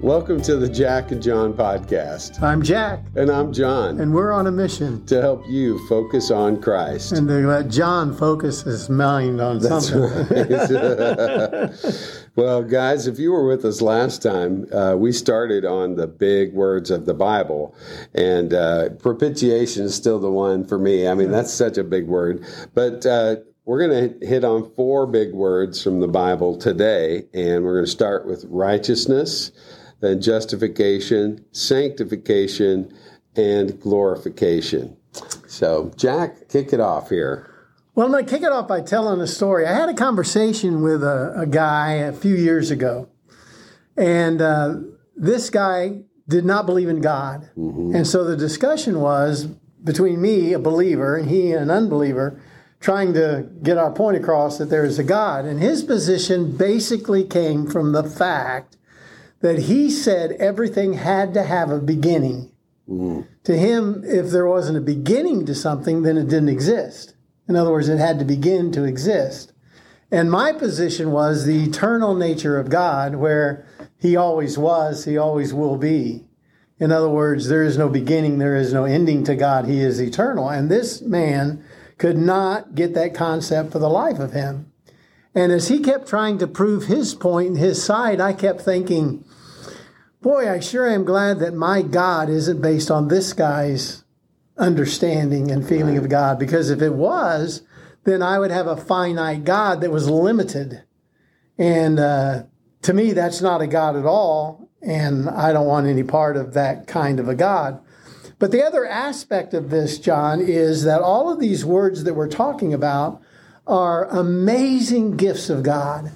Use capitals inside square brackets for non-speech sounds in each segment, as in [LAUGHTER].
Welcome to the Jack and John podcast. I'm Jack, And I'm John and we're on a mission to help you focus on Christ. and to let John focus his mind on something. [LAUGHS] well, guys, if you were with us last time, uh, we started on the big words of the Bible, and uh, propitiation is still the one for me. I mean, that's such a big word. But uh, we're going to hit on four big words from the Bible today, and we're going to start with righteousness, then justification, sanctification, and glorification. So, Jack, kick it off here. Well, I'm going to kick it off by telling a story. I had a conversation with a, a guy a few years ago, and uh, this guy did not believe in God. And so the discussion was between me, a believer, and he, an unbeliever, trying to get our point across that there is a God. And his position basically came from the fact that he said everything had to have a beginning. Mm. To him, if there wasn't a beginning to something, then it didn't exist. In other words, it had to begin to exist. And my position was the eternal nature of God, where He always was, He always will be. In other words, there is no beginning, there is no ending to God. He is eternal. And this man could not get that concept for the life of him. And as he kept trying to prove his point and his side, I kept thinking, boy, I sure am glad that my God isn't based on this guy's understanding and feeling of God. Because if it was, then I would have a finite God that was limited. And uh, to me, that's not a God at all. And I don't want any part of that kind of a God. But the other aspect of this, John, is that all of these words that we're talking about are amazing gifts of God.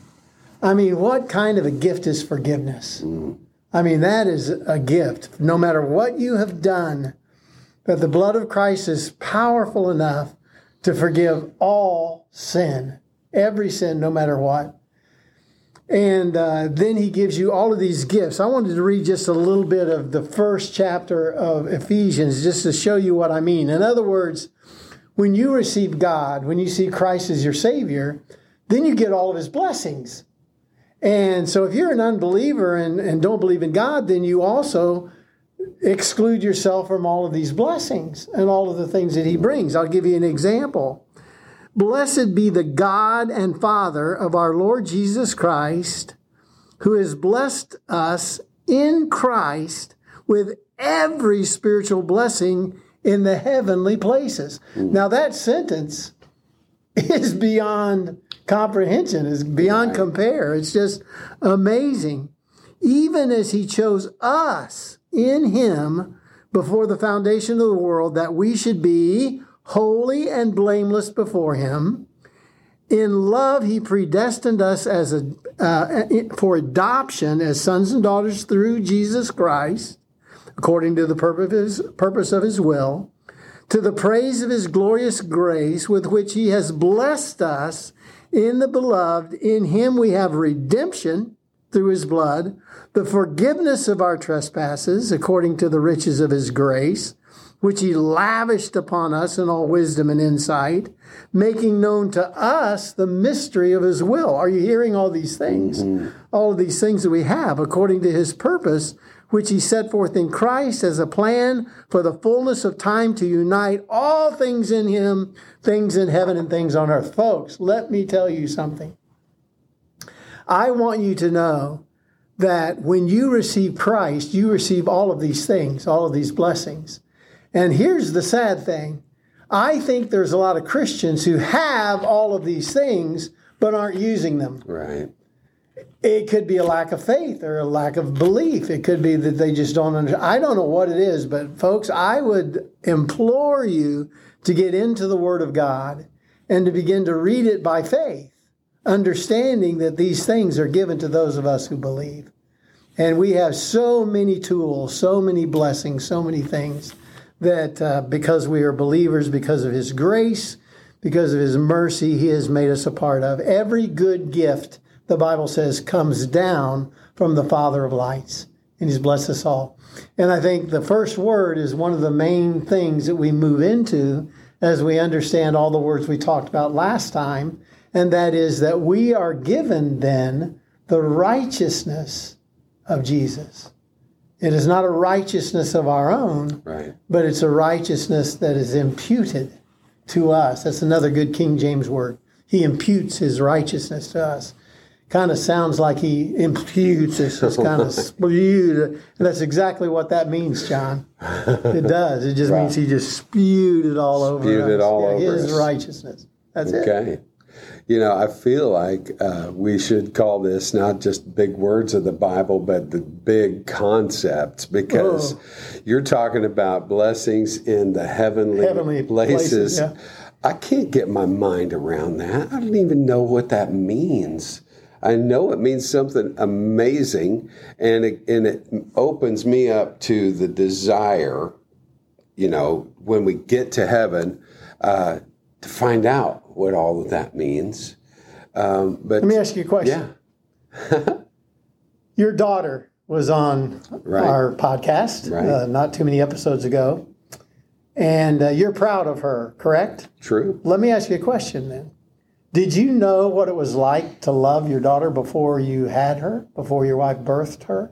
I mean, what kind of a gift is forgiveness? I mean, that is a gift. No matter what you have done, that the blood of Christ is powerful enough to forgive all sin, every sin, no matter what. And uh, then he gives you all of these gifts. I wanted to read just a little bit of the first chapter of Ephesians just to show you what I mean. In other words, when you receive God, when you see Christ as your Savior, then you get all of his blessings. And so if you're an unbeliever and, and don't believe in God, then you also exclude yourself from all of these blessings and all of the things that he brings. I'll give you an example. Blessed be the God and Father of our Lord Jesus Christ, who has blessed us in Christ with every spiritual blessing in the heavenly places. Now, that sentence is beyond comprehension, is beyond compare. It's just amazing. Even as he chose us in him before the foundation of the world, that we should be holy and blameless before him. In love, he predestined us as a uh, for adoption as sons and daughters through Jesus Christ, according to the purpose of his, purpose of his will, to the praise of his glorious grace with which he has blessed us in the beloved. In him we have redemption through his blood, the forgiveness of our trespasses, according to the riches of his grace, which he lavished upon us in all wisdom and insight, making known to us the mystery of his will. Are you hearing all these things? Mm-hmm. All of these things that we have, according to his purpose, which he set forth in Christ as a plan for the fullness of time to unite all things in him, things in heaven and things on earth. Folks, let me tell you something. I want you to know that when you receive Christ, you receive all of these things, all of these blessings. And here's the sad thing I think there's a lot of Christians who have all of these things but aren't using them. Right. It could be a lack of faith or a lack of belief. It could be that they just don't understand. I don't know what it is, but folks, I would implore you to get into the Word of God and to begin to read it by faith, understanding that these things are given to those of us who believe. And we have so many tools, so many blessings, so many things that uh, because we are believers, because of His grace, because of His mercy, He has made us a part of. Every good gift, the Bible says, comes down from the Father of lights, and He's blessed us all. And I think the first word is one of the main things that we move into as we understand all the words we talked about last time, and that is that we are given then the righteousness of Jesus. It is not a righteousness of our own, Right. but it's a righteousness that is imputed to us. That's another good King James word. He imputes his righteousness to us. Kind of sounds like he imputes. It's just kind of spewed. And that's exactly what that means, John. It does. It just means he just spewed it all over Spewed us. it all Yeah, over His us. righteousness. That's it. Okay. You know, I feel like uh, we should call this not just big words of the Bible, but the big concepts because Oh. you're talking about blessings in the heavenly, Heavenly places, yeah. I can't get my mind around that. I don't even know what that means. I know it means something amazing, and it, and it opens me up to the desire, you know, when we get to heaven, uh, to find out what all of that means. Um, but Let me ask you a question. yeah, [LAUGHS] Your daughter was on Right. our podcast Right. uh, not too many episodes ago, and uh, you're proud of her, correct? true. Let me ask you a question then. Did you know what it was like to love your daughter before you had her, before your wife birthed her?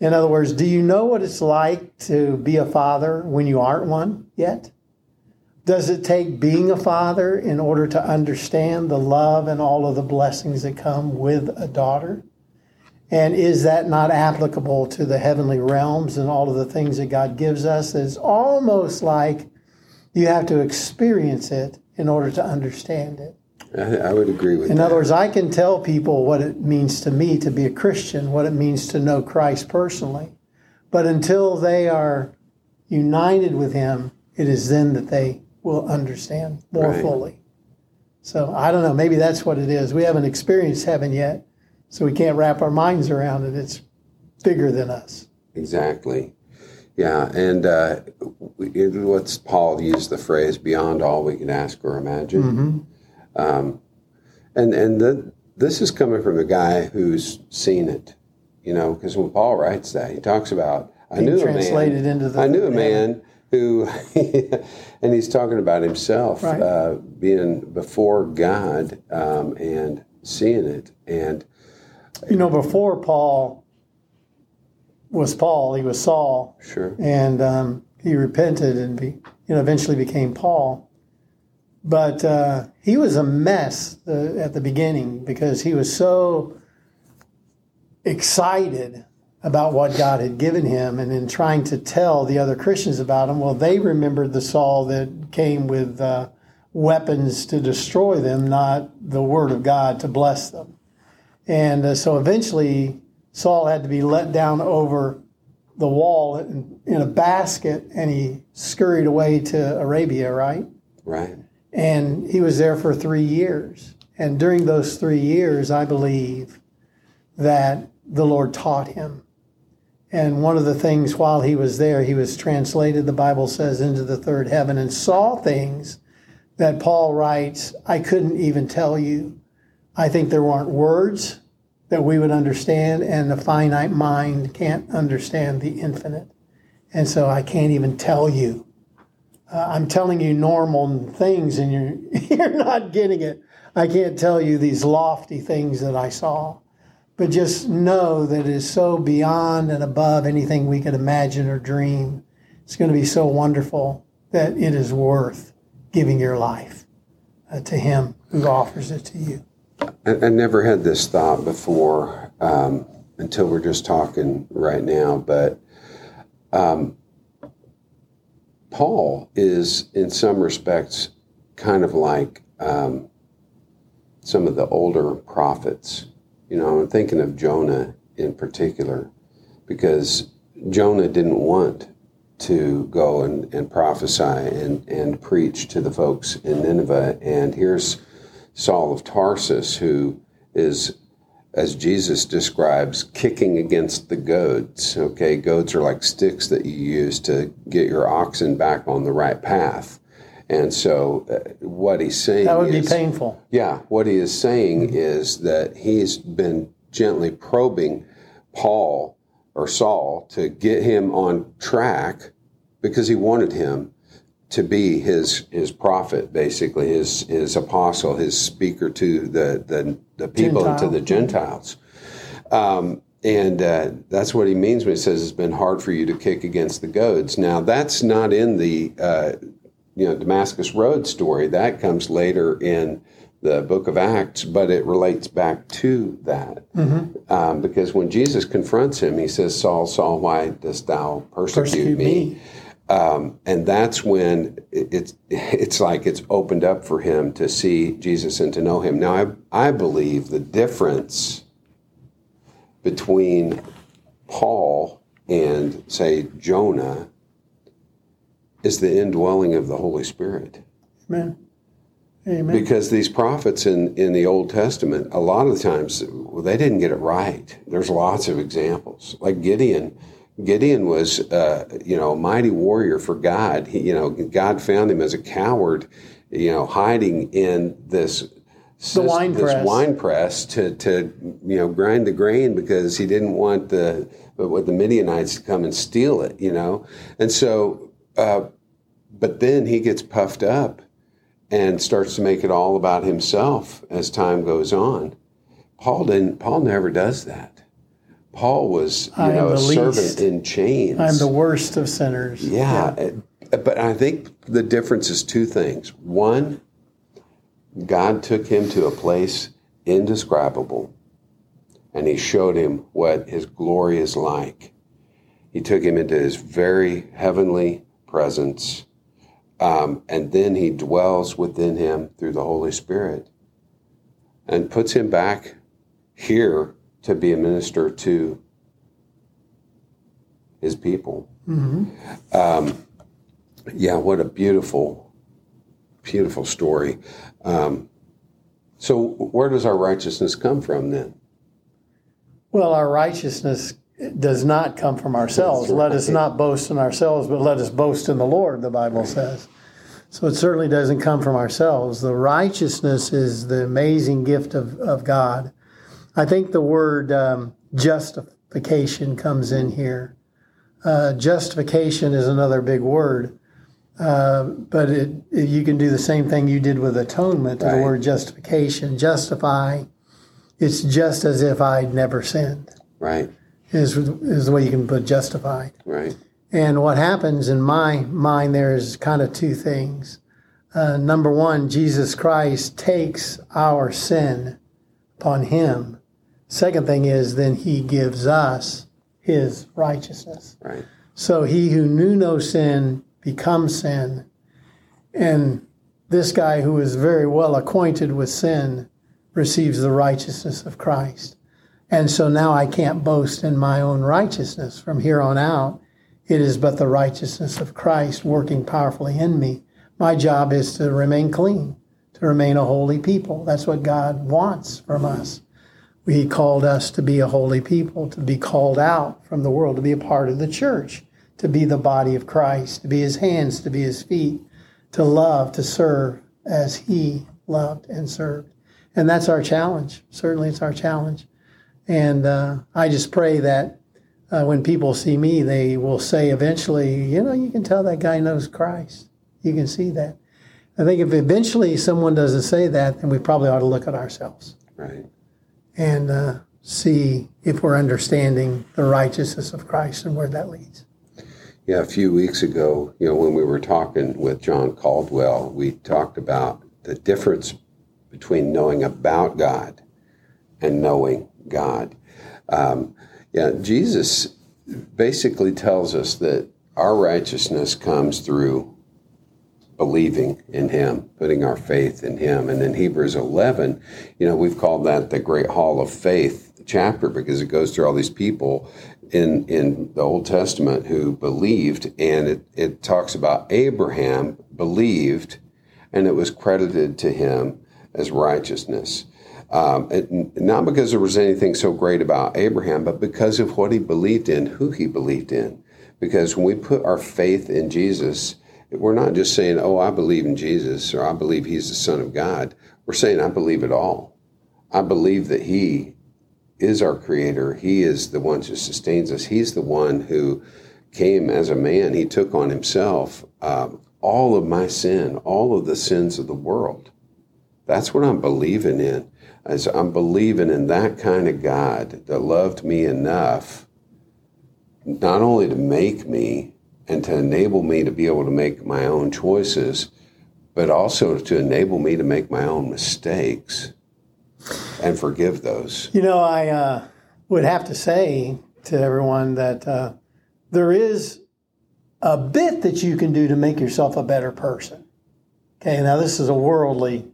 In other words, do you know what it's like to be a father when you aren't one yet? Does it take being a father in order to understand the love and all of the blessings that come with a daughter? And is that not applicable to the heavenly realms and all of the things that God gives us? It's almost like you have to experience it in order to understand it. I, I would agree with you. In that. other words, I can tell people what it means to me to be a Christian, what it means to know Christ personally. But until they are united with Him, it is then that they will understand more Right. fully. So I don't know, maybe that's what it is. We haven't experienced heaven yet, so we can't wrap our minds around it. It's bigger than us. Exactly. Yeah, and uh, what's Paul used the phrase "beyond all we can ask or imagine," um, and and the, this is coming from a guy who's seen it. You know, because when Paul writes that, he talks about I knew a translated man. into the I knew a man who, [LAUGHS] and he's talking about himself Right. uh, being before God um, and seeing it, and You know, before Paul was Paul, he was Saul. sure, and um, he repented and be, you know eventually became Paul. But uh, he was a mess uh, at the beginning because he was so excited about what God had given him, and in trying to tell the other Christians about him, well, they remembered the Saul that came with uh, weapons to destroy them, not the Word of God to bless them. And uh, so eventually, Saul had to be let down over the wall in, in a basket and he scurried away to Arabia, right? right, And he was there for three years. And during those three years, I believe that the Lord taught him. And one of the things while he was there, he was translated, the Bible says, into the third heaven and saw things that Paul writes, I couldn't even tell you. I think there weren't words that we would understand, and the finite mind can't understand the infinite. And so I can't even tell you. Uh, I'm telling you normal things, and you're [LAUGHS] you're not getting it. I can't tell you these lofty things that I saw, but just know that it is so beyond and above anything we could imagine or dream. It's going to be so wonderful that it is worth giving your life uh, to Him who offers it to you. I, I never had this thought before um, until we're just talking right now, but um, Paul is, in some respects, kind of like um, some of the older prophets. You know, I'm thinking of Jonah in particular, because Jonah didn't want to go and, and prophesy and, and preach to the folks in Nineveh. And here's Saul of Tarsus, who is, as Jesus describes, kicking against the goads. Okay, goads are like sticks that you use to get your oxen back on the right path. And so, uh, what he's saying That would be painful. yeah, what he is saying is that he's been gently probing Paul or Saul to get him on track because he wanted him to be his his prophet, basically his his apostle, his speaker to the the, the people and to the Gentiles. Um, and uh, that's what he means when he says it's been hard for you to kick against the goads. Now, that's not in the uh, you know Damascus Road story. That comes later in the book of Acts, but it relates back to that. Mm-hmm. Um, because when Jesus confronts him, he says, Saul, Saul, why dost thou persecute, persecute me? me. Um, and that's when it's it's like it's opened up for him to see Jesus and to know him. Now, I, I believe the difference between Paul and, say, Jonah is the indwelling of the Holy Spirit. Amen. Amen. Because these prophets in, in the Old Testament, a lot of the times, well, they didn't get it right. There's lots of examples. Like Gideon, Gideon was, uh, you know, a mighty warrior for God. He, you know, God found him as a coward, you know, hiding in this the wine this press. wine press to, to you know grind the grain because he didn't want the what the Midianites to come and steal it, you know, and so, uh, but then he gets puffed up and starts to make it all about himself as time goes on. Paul didn't. Paul never does that. Paul was, you know, a least. servant in chains. I'm the worst of sinners. Yeah, yeah, but I think the difference is two things. One, God took him to a place indescribable, and he showed him what his glory is like. He took him into his very heavenly presence um, and then he dwells within him through the Holy Spirit and puts him back here to be a minister to his people. Mm-hmm. Um, yeah, what a beautiful, beautiful story. Um, so, where does our righteousness come from then? Well, our righteousness does not come from ourselves. Right. Let us not boast in ourselves, but let us boast in the Lord, the Bible says. So it certainly doesn't come from ourselves. The righteousness is the amazing gift of, of God. I think the word um, justification comes in here. Uh, justification is another big word, uh, but it, it, you can do the same thing you did with atonement to right. the word justification. Justify, it's just as if I'd never sinned. Right is is the way you can put justified. Right. And what happens in my mind there is kind of two things. Uh, number one, Jesus Christ takes our sin upon him. Second thing is then he gives us his righteousness. Right. So he who knew no sin becomes sin. And this guy who is very well acquainted with sin receives the righteousness of Christ. And so now I can't boast in my own righteousness. From here on out, it is but the righteousness of Christ working powerfully in me. My job is to remain clean, to remain a holy people. That's what God wants from us. He called us to be a holy people, to be called out from the world, to be a part of the church, to be the body of Christ, to be his hands, to be his feet, to love, to serve as he loved and served. And that's our challenge. Certainly, it's our challenge. And uh, I just pray that uh, when people see me, they will say eventually, you know, you can tell that guy knows Christ. You can see that. I think if eventually someone doesn't say that, then we probably ought to look at ourselves. Right. And uh, see if we're understanding the righteousness of Christ and where that leads. Yeah, a few weeks ago, you know, when we were talking with John Caldwell, we talked about the difference between knowing about God and knowing God. Um, yeah, Jesus basically tells us that our righteousness comes through believing in him, putting our faith in him. And in Hebrews 11, you know, we've called that the great hall of faith chapter because it goes through all these people in, in the Old Testament who believed. And it, it talks about Abraham believed and it was credited to him as righteousness. Um, not because there was anything so great about Abraham, but because of what he believed in, who he believed in. Because when we put our faith in Jesus, we're not just saying, oh, I believe in Jesus or I believe he's the Son of God. We're saying, I believe it all. I believe that he is our creator. He is the one who sustains us. He's the one who came as a man. He took on himself um, all of my sin, all of the sins of the world. That's what I'm believing in. As I'm believing in that kind of God that loved me enough, not only to make me and to enable me to be able to make my own choices, but also to enable me to make my own mistakes and forgive those. You know, I uh, would have to say to everyone that uh, there is a bit that you can do to make yourself a better person. Okay, now this is a worldly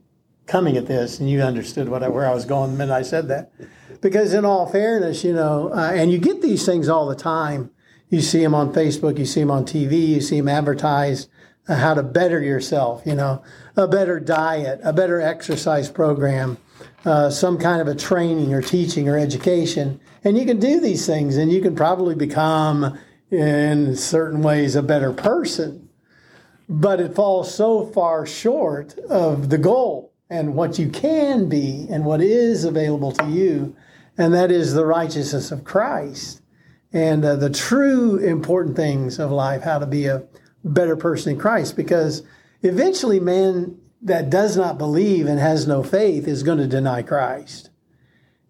coming at this, and you understood what I, where I was going the minute I said that. Because in all fairness, you know, uh, and you get these things all the time. You see them on Facebook, you see them on TV, you see them advertised uh, how to better yourself, you know, a better diet, a better exercise program, uh, some kind of a training or teaching or education. And you can do these things and you can probably become, in certain ways, a better person. But it falls so far short of the goal and what you can be and what is available to you, and that is the righteousness of Christ and uh, the true important things of life, how to be a better person in Christ. Because eventually, man that does not believe and has no faith is going to deny Christ.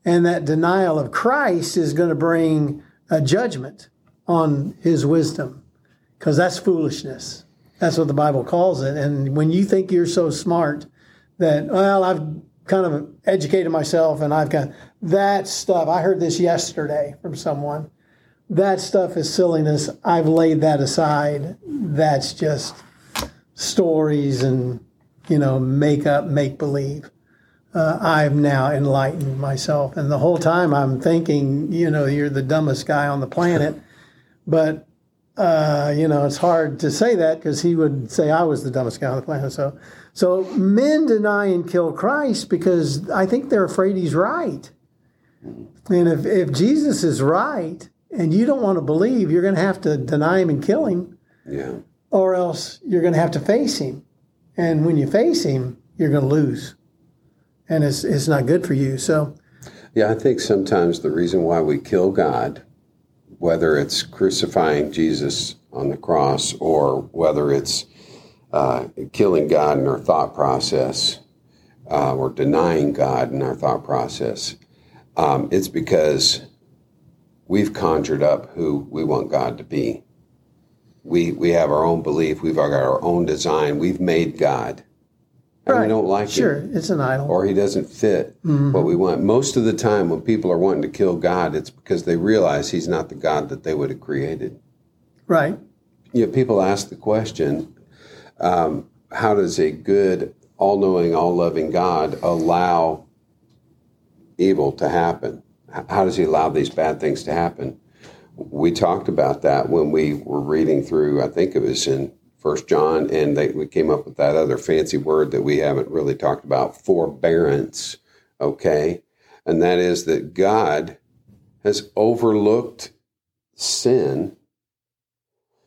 And that denial of Christ is going to bring a judgment on his wisdom because that's foolishness. That's what the Bible calls it. And when you think you're so smart that, well, I've kind of educated myself and I've got that stuff. I heard this yesterday from someone that stuff is silliness. I've laid that aside. That's just stories and, you know, make up, make believe. Uh, I've now enlightened myself. And the whole time I'm thinking, you know, you're the dumbest guy on the planet. But, uh, you know, it's hard to say that because he would say I was the dumbest guy on the planet. So, so men deny and kill Christ because I think they're afraid he's right. And if, if Jesus is right, and you don't want to believe, you're going to have to deny him and kill him. Yeah. Or else you're going to have to face him. And when you face him, you're going to lose. And it's, it's not good for you. So, yeah, I think sometimes the reason why we kill God, whether it's crucifying Jesus on the cross or whether it's uh, killing God in our thought process uh, or denying God in our thought process, um, it's because we've conjured up who we want God to be. We we have our own belief. We've got our own design. We've made God, and right. we don't like sure, him. Sure, it's an idol, or he doesn't fit mm-hmm. what we want. Most of the time, when people are wanting to kill God, it's because they realize He's not the God that they would have created. Right. You know, people ask the question, um, how does a good, all-knowing, all-loving God allow evil to happen? How does he allow these bad things to happen? We talked about that when we were reading through, I think it was in First John, and they, we came up with that other fancy word that we haven't really talked about, forbearance. Okay, and that is that God has overlooked sin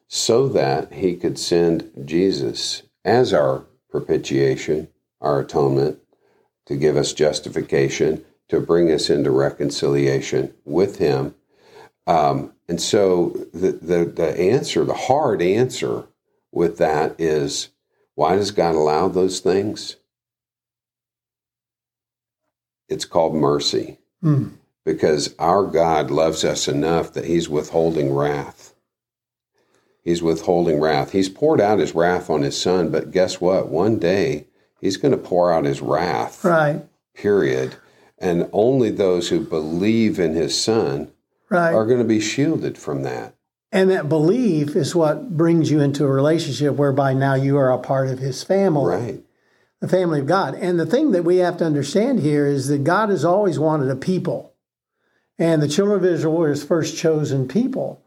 so that He could send Jesus as our propitiation, our atonement, to give us justification to bring us into reconciliation with Him. Um, and so the, the, the answer, the hard answer with that is why does God allow those things? It's called mercy. Mm. Because our God loves us enough that He's withholding wrath. He's withholding wrath. He's poured out His wrath on His Son, but guess what? One day He's going to pour out His wrath. Right. Period and only those who believe in his son right. are going to be shielded from that. And that belief is what brings you into a relationship whereby now you are a part of his family. Right. The family of God. And the thing that we have to understand here is that God has always wanted a people. And the children of Israel were his first chosen people.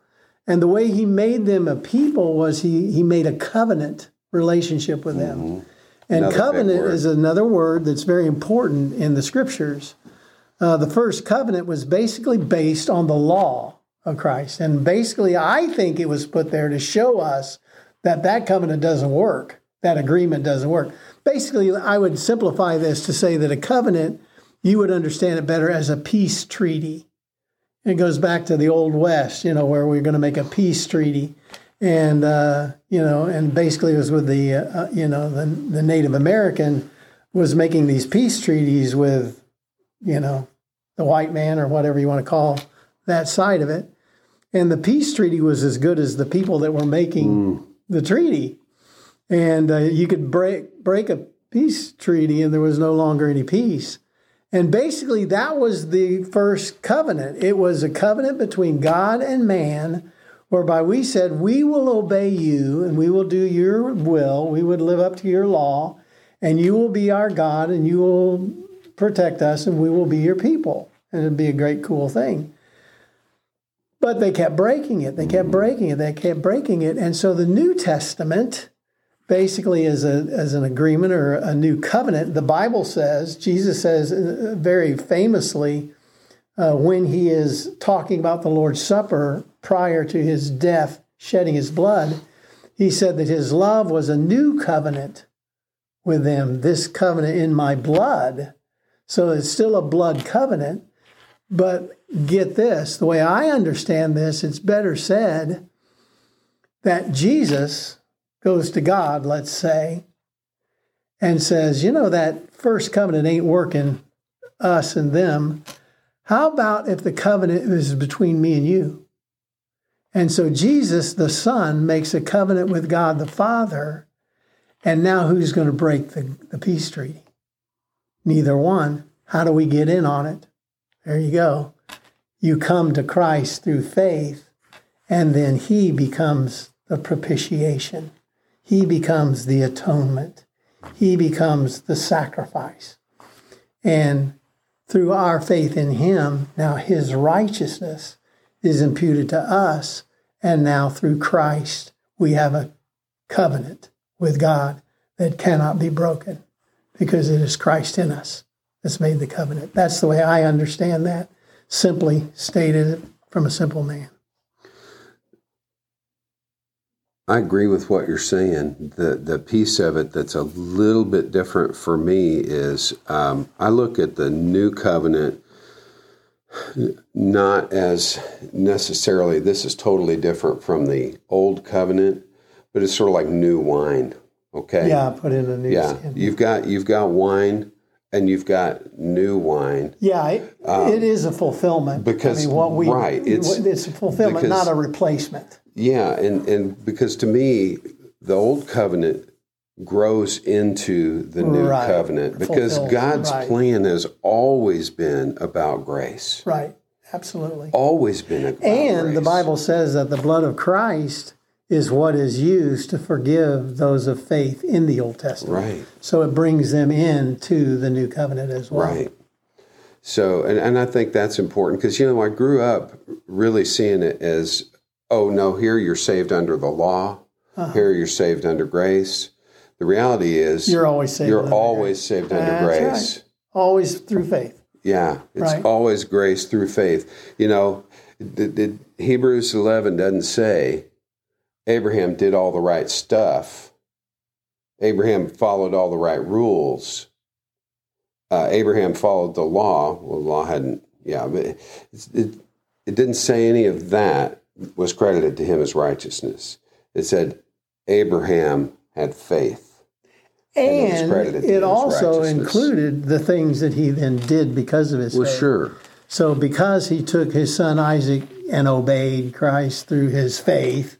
And the way he made them a people was he, he made a covenant relationship with them. Mm-hmm. And another covenant is another word that's very important in the scriptures uh, the first covenant was basically based on the law of Christ. And basically, I think it was put there to show us that that covenant doesn't work, that agreement doesn't work. Basically, I would simplify this to say that a covenant, you would understand it better as a peace treaty. It goes back to the Old West, you know, where we're going to make a peace treaty. And, uh, you know, and basically it was with the, uh, uh, you know, the, the Native American was making these peace treaties with you know, the white man or whatever you want to call that side of it. And the peace treaty was as good as the people that were making mm. the treaty. And uh, you could break break a peace treaty, and there was no longer any peace. And basically, that was the first covenant. It was a covenant between God and man, whereby we said, We will obey you and we will do your will. We would live up to your law, and you will be our God, and you will protect us, and we will be your people. And it'd be a great, cool thing. But they kept breaking it. They kept breaking it. They kept breaking it. And so the New Testament basically is a, as an agreement or a new covenant. The Bible says, Jesus says uh, very famously, uh, when he is talking about the Lord's Supper prior to his death, shedding his blood, he said that his love was a new covenant with them, this covenant in my blood. So it's still a blood covenant. But get this the way I understand this, it's better said that Jesus goes to God, let's say, and says, You know, that first covenant ain't working, us and them. How about if the covenant is between me and you? And so Jesus, the Son, makes a covenant with God the Father. And now who's going to break the, the peace treaty? Neither one. How do we get in on it? There you go. You come to Christ through faith, and then He becomes the propitiation. He becomes the atonement. He becomes the sacrifice. And through our faith in Him, now His righteousness is imputed to us. And now through Christ, we have a covenant with God that cannot be broken because it is Christ in us that's made the covenant. That's the way I understand that, simply stated from a simple man. I agree with what you're saying. The the piece of it that's a little bit different for me is um, I look at the new covenant not as necessarily this is totally different from the old covenant, but it's sort of like new wine. Okay. Yeah, put in a new. Yeah, you've got you've got wine and you've got new wine. Yeah, it, um, it is a fulfillment because I mean, what we right it's it's a fulfillment, because, not a replacement. Yeah, and and because to me, the old covenant grows into the new right. covenant because. God's right. plan has always been about grace. Right. Absolutely. Always been about And grace. the Bible says that the blood of Christ is what is used to forgive those of faith in the Old Testament. Right. So it brings them into the new covenant as well. Right. So, and, and I think that's important because, you know, I grew up really seeing it as oh no, here you're saved under the law, uh-huh. here you're saved under grace. The reality is you're always saved. You're always grace. saved under That's grace. Right. Always through faith. Yeah, it's right. always grace through faith. You know, the, the, Hebrews 11 doesn't say Abraham did all the right stuff. Abraham followed all the right rules. Uh, Abraham followed the law. Well, the law hadn't, yeah, but it, it, it didn't say any of that was credited to him as righteousness. It said Abraham had faith. And, and it, it also included the things that he then did because of his well, faith. sure. So because he took his son Isaac and obeyed Christ through his faith,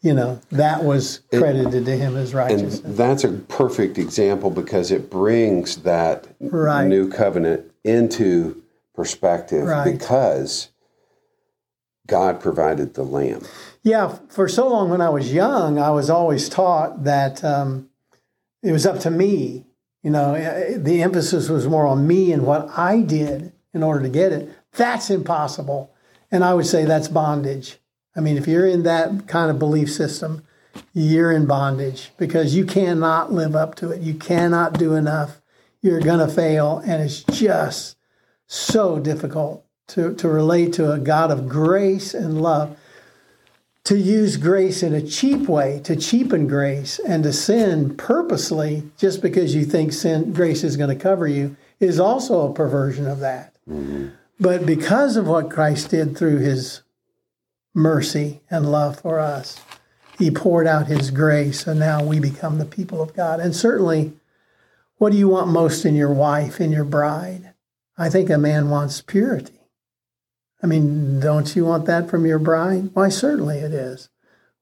you know, that was credited it, to him as righteousness. And that's a perfect example because it brings that right. new covenant into perspective right. because God provided the lamb. Yeah, for so long when I was young, I was always taught that um, it was up to me. You know, eh, the emphasis was more on me and what I did in order to get it. That's impossible. And I would say that's bondage. I mean, if you're in that kind of belief system, you're in bondage because you cannot live up to it. You cannot do enough. You're going to fail. And it's just so difficult to, to relate to a God of grace and love. To use grace in a cheap way, to cheapen grace, and to sin purposely just because you think sin grace is going to cover you is also a perversion of that. Mm-hmm. But because of what Christ did through his mercy and love for us, he poured out his grace, and now we become the people of God. And certainly, what do you want most in your wife, in your bride? I think a man wants purity. I mean, don't you want that from your bride? Why, certainly it is.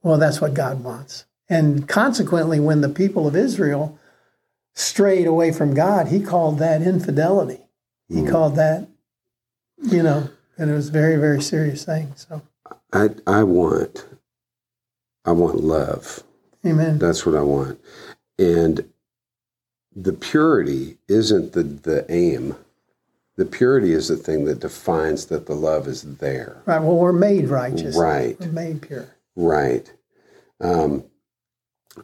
Well, that's what God wants. And consequently, when the people of Israel strayed away from God, he called that infidelity. He mm. called that, you know, and it was very, very serious thing. So I I want I want love. Amen. That's what I want. And the purity isn't the, the aim. The purity is the thing that defines that the love is there. Right. Well, we're made righteous. Right. We're made pure. Right. Um,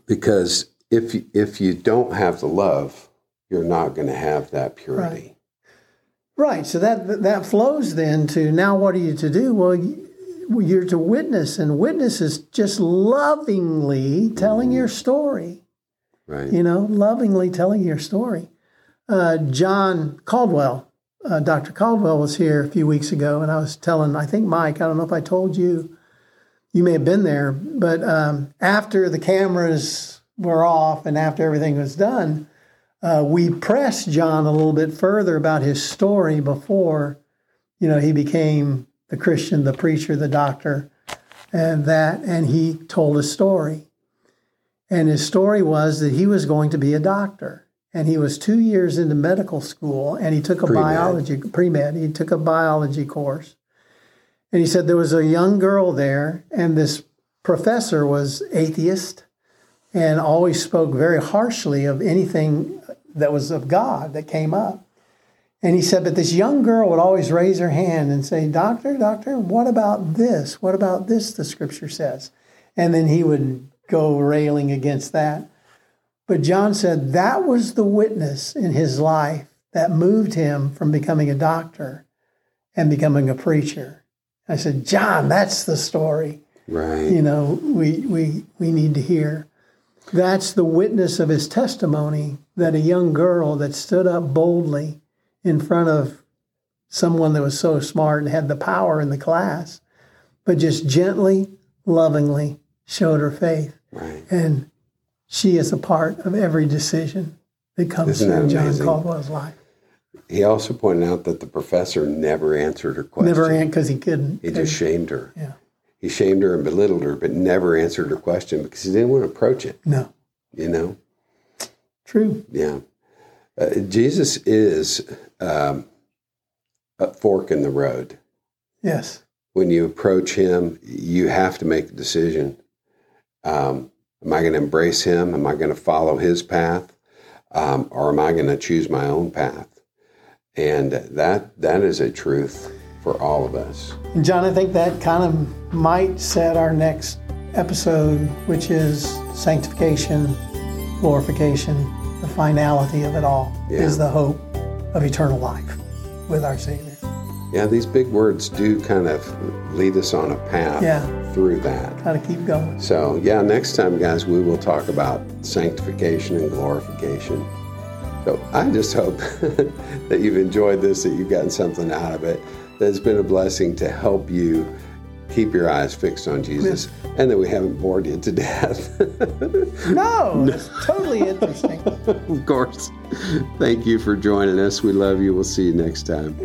because if if you don't have the love, you're not going to have that purity. Right. right. So that that flows then to now. What are you to do? Well, you're to witness, and witness is just lovingly telling mm-hmm. your story. Right. You know, lovingly telling your story. Uh, John Caldwell, uh, Dr. Caldwell was here a few weeks ago, and I was telling, I think Mike, I don't know if I told you, you may have been there, but um, after the cameras were off and after everything was done, uh, we pressed John a little bit further about his story before, you know, he became the Christian, the preacher, the doctor, and that, and he told a story. And his story was that he was going to be a doctor. And he was two years into medical school and he took a pre-med. biology, pre med, he took a biology course. And he said there was a young girl there, and this professor was atheist and always spoke very harshly of anything that was of God that came up. And he said, but this young girl would always raise her hand and say, Doctor, doctor, what about this? What about this, the scripture says? And then he would go railing against that. But John said that was the witness in his life that moved him from becoming a doctor and becoming a preacher. I said, John, that's the story. Right. You know, we we we need to hear. That's the witness of his testimony that a young girl that stood up boldly in front of someone that was so smart and had the power in the class, but just gently, lovingly showed her faith. Right. And she is a part of every decision that comes Isn't through John Caldwell's life. He also pointed out that the professor never answered her question. Never answered because he couldn't. He just shamed her. Yeah. He shamed her and belittled her, but never answered her question because he didn't want to approach it. No. You know? True. Yeah. Uh, Jesus is um, a fork in the road. Yes. When you approach him, you have to make a decision. Um, am I going to embrace him? Am I going to follow his path? Um, or am I going to choose my own path? And that that is a truth for all of us. And John, I think that kind of might set our next episode, which is sanctification, glorification, the finality of it all yeah. is the hope of eternal life with our Savior. Yeah, these big words do kind of lead us on a path yeah. through that. Kind of keep going. So, yeah, next time, guys, we will talk about sanctification and glorification. So, I just hope [LAUGHS] that you've enjoyed this, that you've gotten something out of it, that it's been a blessing to help you keep your eyes fixed on Jesus and that we haven't bored you to death. [LAUGHS] no, it's [LAUGHS] totally interesting. of course. Thank you for joining us. We love you. We'll see you next time.